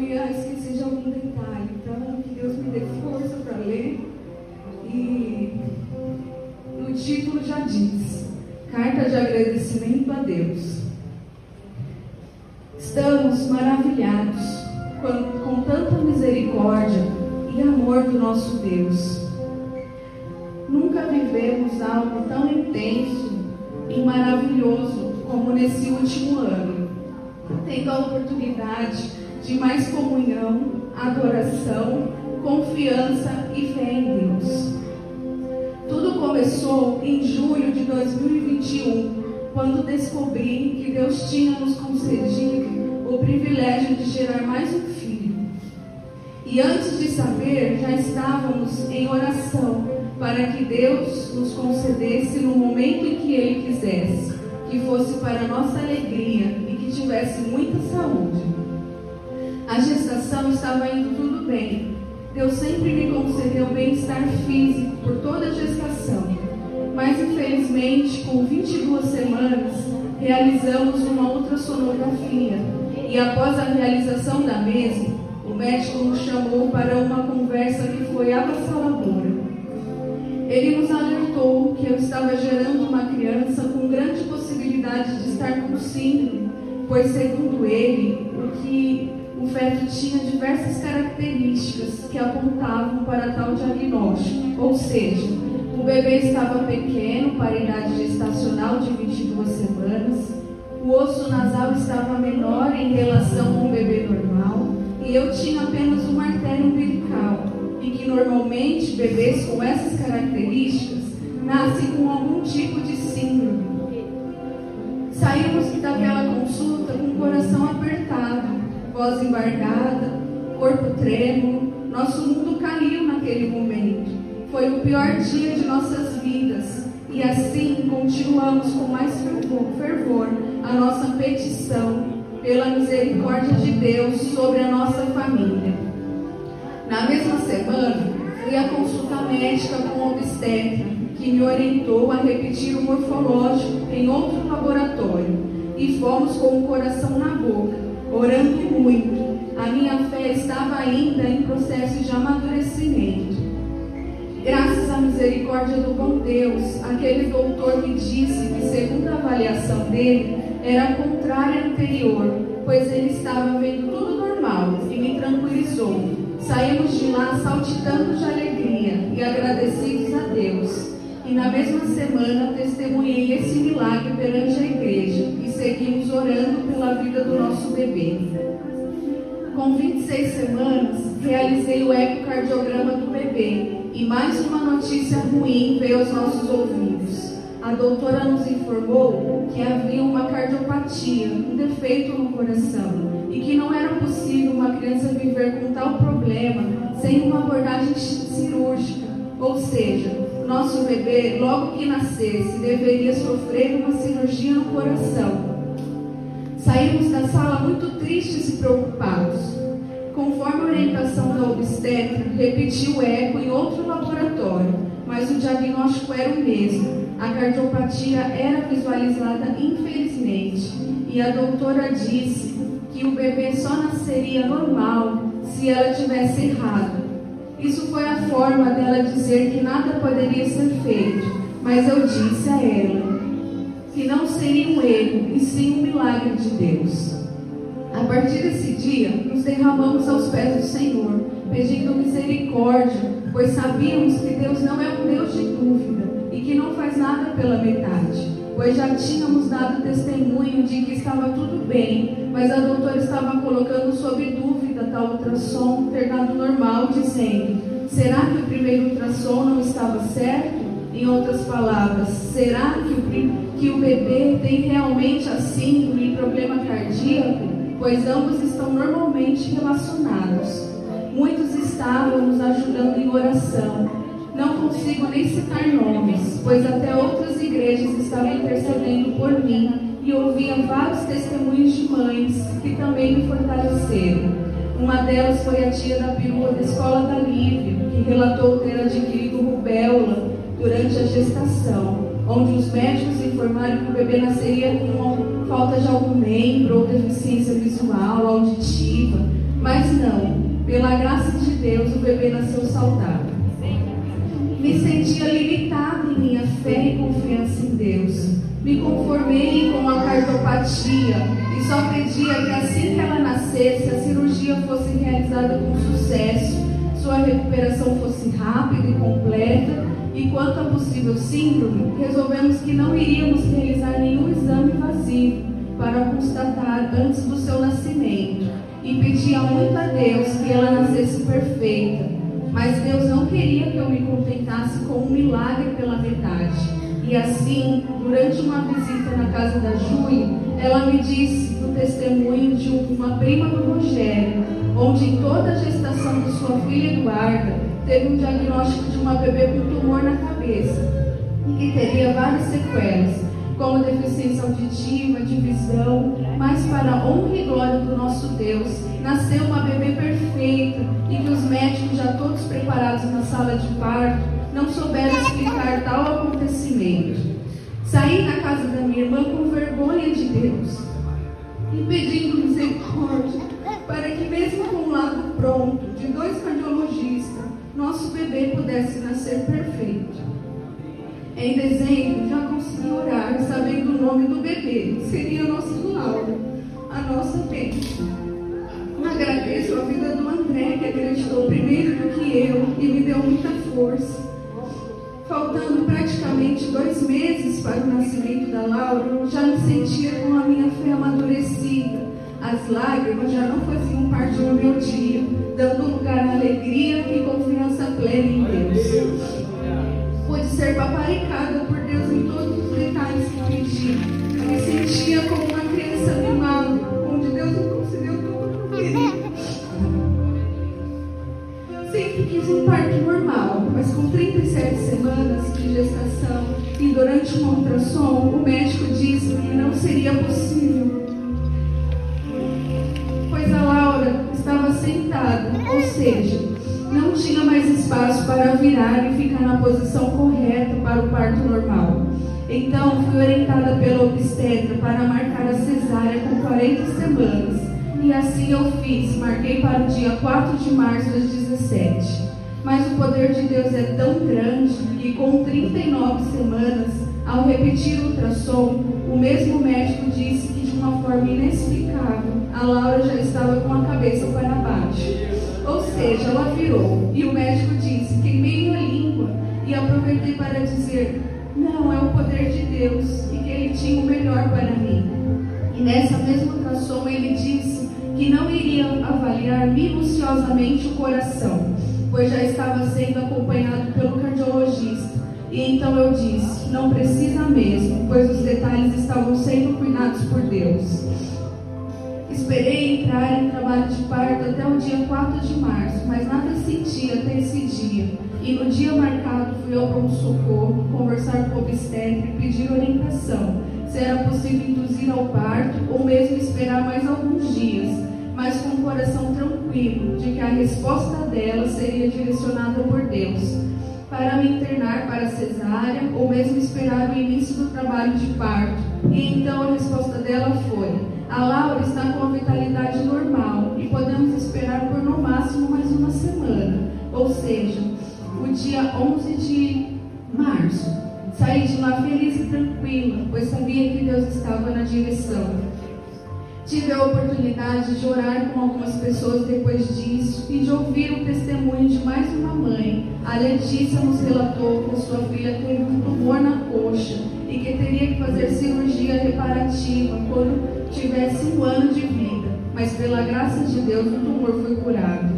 ia ah, esquecer de algum detalhe. Então, que Deus me dê força para ler. E no título já diz: Carta de agradecimento a Deus. Estamos maravilhados com, com tanta misericórdia e amor do nosso Deus. Nunca vivemos algo tão intenso e maravilhoso como nesse último ano. Tendo a oportunidade de mais comunhão, adoração, confiança e fé em Deus. Tudo começou em julho de 2021, quando descobri que Deus tinha nos concedido o privilégio de gerar mais um filho. E antes de saber, já estávamos em oração para que Deus nos concedesse no momento em que Ele quisesse, que fosse para nossa alegria e que tivesse muita saúde. A gestação estava indo tudo bem. Deus sempre me concedeu bem-estar físico por toda a gestação. Mas infelizmente, com 22 semanas, realizamos uma ultrassonografia e após a realização da mesma, o médico nos chamou para uma conversa que foi avassaladora. Ele nos alertou que eu estava gerando uma criança com grande possibilidade de estar com síndrome, pois, segundo ele, o que o feto tinha diversas características que apontavam para tal diagnóstico, ou seja, o bebê estava pequeno para a idade gestacional de 22 semanas, o osso nasal estava menor em relação com o bebê normal. E eu tinha apenas uma artéria umbilical. E que normalmente bebês com essas características nascem com algum tipo de voz embargada, corpo trêmulo, nosso mundo caiu naquele momento. Foi o pior dia de nossas vidas e assim continuamos com mais fervor a nossa petição pela misericórdia de Deus sobre a nossa família. Na mesma semana, fui à consulta médica com o obstetra, que me orientou a repetir o morfológico em outro laboratório. E fomos com o coração na boca, orando muito. A minha fé estava ainda em processo de amadurecimento. Graças à misericórdia do bom Deus, aquele doutor me disse que, segundo a avaliação dele, era contrária à anterior, pois ele estava vendo tudo normal e me tranquilizou. Saímos de lá saltitando de alegria e agradecidos a Deus. E na mesma semana testemunhei esse milagre perante a igreja e seguimos orando pela vida do nosso bebê. Com 26 semanas, realizei o ecocardiograma do bebê e mais uma notícia ruim veio aos nossos ouvidos. A doutora nos informou que havia uma cardiopatia, um defeito no coração, e que não era possível uma criança viver com tal problema sem uma abordagem cirúrgica. Ou seja, nosso bebê, logo que nascesse, deveria sofrer uma cirurgia no coração. Saímos da sala muito tristes e preocupados. Conforme a orientação da obstetra, repeti o eco em outro laboratório, mas o diagnóstico era o mesmo. A cardiopatia era visualizada infelizmente, e a doutora disse que o bebê só nasceria normal se ela tivesse errado. Isso foi a forma dela dizer que nada poderia ser feito, mas eu disse a ela que não seria um erro, e sim um milagre de Deus. A partir desse dia, nos derramamos aos pés do Senhor, pedindo misericórdia, pois sabíamos que Deus não é um Deus de dúvida e que não faz nada pela metade, pois já tínhamos dado testemunho de que estava tudo bem, mas a doutora estava colocando sob dúvida tal ultrassom ter dado normal, dizendo: será que o primeiro ultrassom não estava certo? Em outras palavras, será que o, que o bebê tem realmente a síndrome e problema cardíaco? pois ambos estão normalmente relacionados. Muitos estavam nos ajudando em oração. Não consigo nem citar nomes, pois até outras igrejas estavam intercedendo por mim e ouvia vários testemunhos de mães que também me fortaleceram. Uma delas foi a tia da perua da escola da Lívia, que relatou ter adquirido rubéola durante a gestação onde os médicos informaram que o bebê nasceria com falta de algum membro ou deficiência visual, auditiva, mas não, pela graça de Deus, o bebê nasceu saudável. Fé e confiança em Deus. Me conformei com a cardopatia e só pedia que assim que ela nascesse, a cirurgia fosse realizada com sucesso, sua recuperação fosse rápida e completa. E quanto à possível síndrome, resolvemos que não iríamos realizar nenhum exame invasivo para constatar antes do seu nascimento. E pedia muito a Deus que ela nascesse perfeita. Mas Deus não queria que eu me contentasse com um milagre pela metade. E assim, durante uma visita na casa da Júlia, ela me disse o testemunho de uma prima do Rogério, onde em toda a gestação de sua filha Eduarda, teve um diagnóstico de uma bebê com tumor na cabeça e que teria várias sequelas, como deficiência auditiva, de visão, mas para a honra e glória do nosso Deus, nasceu uma bebê perfeita e que os médicos já todos preparados na sala de parto não souberam explicar tal acontecimento. Saí da casa da minha irmã com vergonha de Deus e pedindo misericórdia para que, mesmo com o lado pronto de dois cardiologistas, nosso bebê pudesse nascer perfeito. Em dezembro, já consegui orar, sabendo o nome do bebê, seria nosso Laura, a nossa bênção. Agradeço a vida do André, que acreditou primeiro do que eu e me deu muita força. Faltando praticamente dois meses para o nascimento da Laura, já me sentia com a minha fé amadurecida. As lágrimas já não faziam parte do meu dia, dando lugar à alegria e confiança plena em Deus. Pude ser paparicada por durante uma ultrassom, o médico disse que não seria possível. Pois a Laura estava sentada, ou seja, não tinha mais espaço para virar e ficar na posição correta para o parto normal. Então, fui orientada pela obstetra para marcar a cesárea com 40 semanas e assim eu fiz, marquei para o dia 4 de março das 17. Mas o poder de Deus é tão grande que com 39 semanas, ao repetir o ultrassom, o mesmo médico disse que de uma forma inexplicável, a Laura já estava com a cabeça para baixo. Ou seja, ela virou. E o médico disse: queimei minha língua e aproveitei para dizer: não, é o poder de Deus e que Ele tinha o melhor para mim. E nessa mesma ultrassom ele disse que não iria avaliar minuciosamente o coração, pois já estava sendo acompanhado pelo cardiologista. E então eu disse: não precisa mesmo, pois os detalhes estavam sendo cuidados por Deus. Esperei entrar em trabalho de parto até o dia 4 de março, mas nada senti até esse dia. E no dia marcado fui ao pronto-socorro conversar com o obstetra e pedir orientação se era possível induzir ao parto ou mesmo esperar mais alguns dias, mas com o coração tranquilo de que a resposta dela seria direcionada por Deus, para me internar para cesárea ou mesmo esperar o início do trabalho de parto. E então a resposta dela foi: a Laura está com a vitalidade normal e podemos esperar por no máximo mais uma semana, ou seja, o dia 11 de março. Saí de lá feliz e tranquila, pois sabia que Deus estava na direção. Tive a oportunidade de orar com algumas pessoas depois disso e de ouvir o testemunho de mais uma mãe. A Letícia nos relatou que sua filha teve um tumor na coxa e que teria que fazer cirurgia reparativa quando tivesse um ano de vida. Mas pela graça de Deus o tumor foi curado.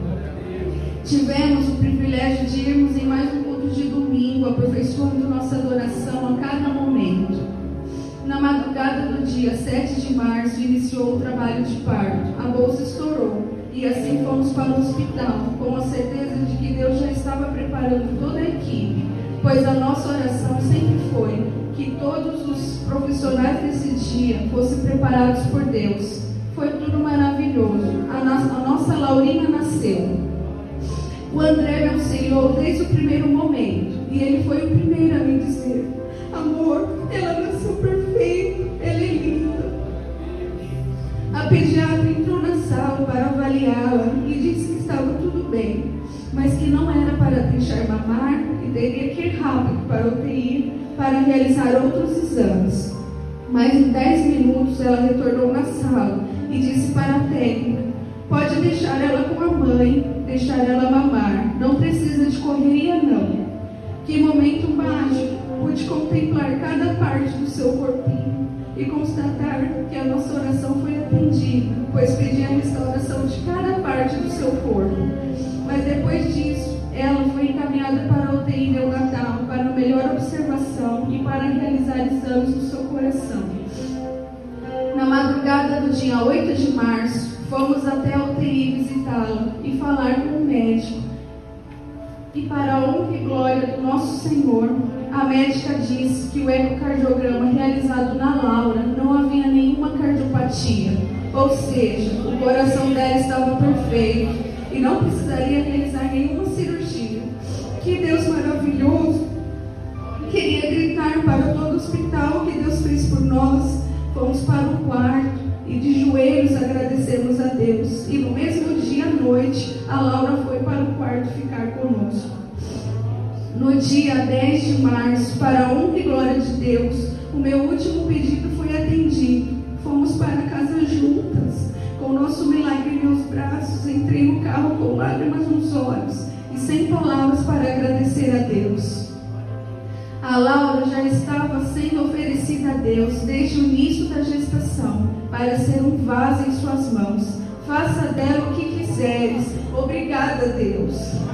Tivemos o privilégio de irmos em mais um de domingo, aperfeiçoando nossa adoração a cada momento. Na madrugada do dia 7 de março, iniciou o trabalho de parto. A bolsa estourou e assim fomos para o hospital, com a certeza de que Deus já estava preparando toda a equipe, pois a nossa oração sempre foi que todos os profissionais desse dia fossem preparados por Deus. Foi tudo maravilhoso. A nossa, a nossa Laurinha nasceu. O André me auxiliou desde o primeiro momento. E ele foi o primeiro a me dizer: Amor, ela e disse que estava tudo bem, mas que não era para deixar mamar e teria que ir rápido para o UTI para realizar outros exames. Mas em 10 minutos ela retornou na sala e disse para a técnica: Pode deixar ela com a mãe, deixar ela mamar. Não precisa de correria, não. Que momento mágico! Pude contemplar cada parte do seu corpinho e constatar que a nossa oração dia 8 de março, fomos até a UTI visitá-la e falar com o médico. E para a honra e glória do nosso Senhor, a médica disse que o ecocardiograma realizado na Laura não havia nenhuma cardiopatia, ou seja, o coração dela estava perfeito e não precisaria realizar nenhuma cirurgia. Deus. E no mesmo dia à noite, a Laura foi para o quarto ficar conosco. No dia 10 de março, para a honra e glória de Deus, o meu último pedido foi atendido. Fomos para casa juntas, com o nosso milagre em meus braços. Entrei no carro com lágrimas nos olhos e sem palavras para agradecer a Deus. A Laura já estava sendo oferecida a Deus desde o início da gestação, para ser um vaso em suas mãos. Faça dela o que quiseres. Obrigada, Deus.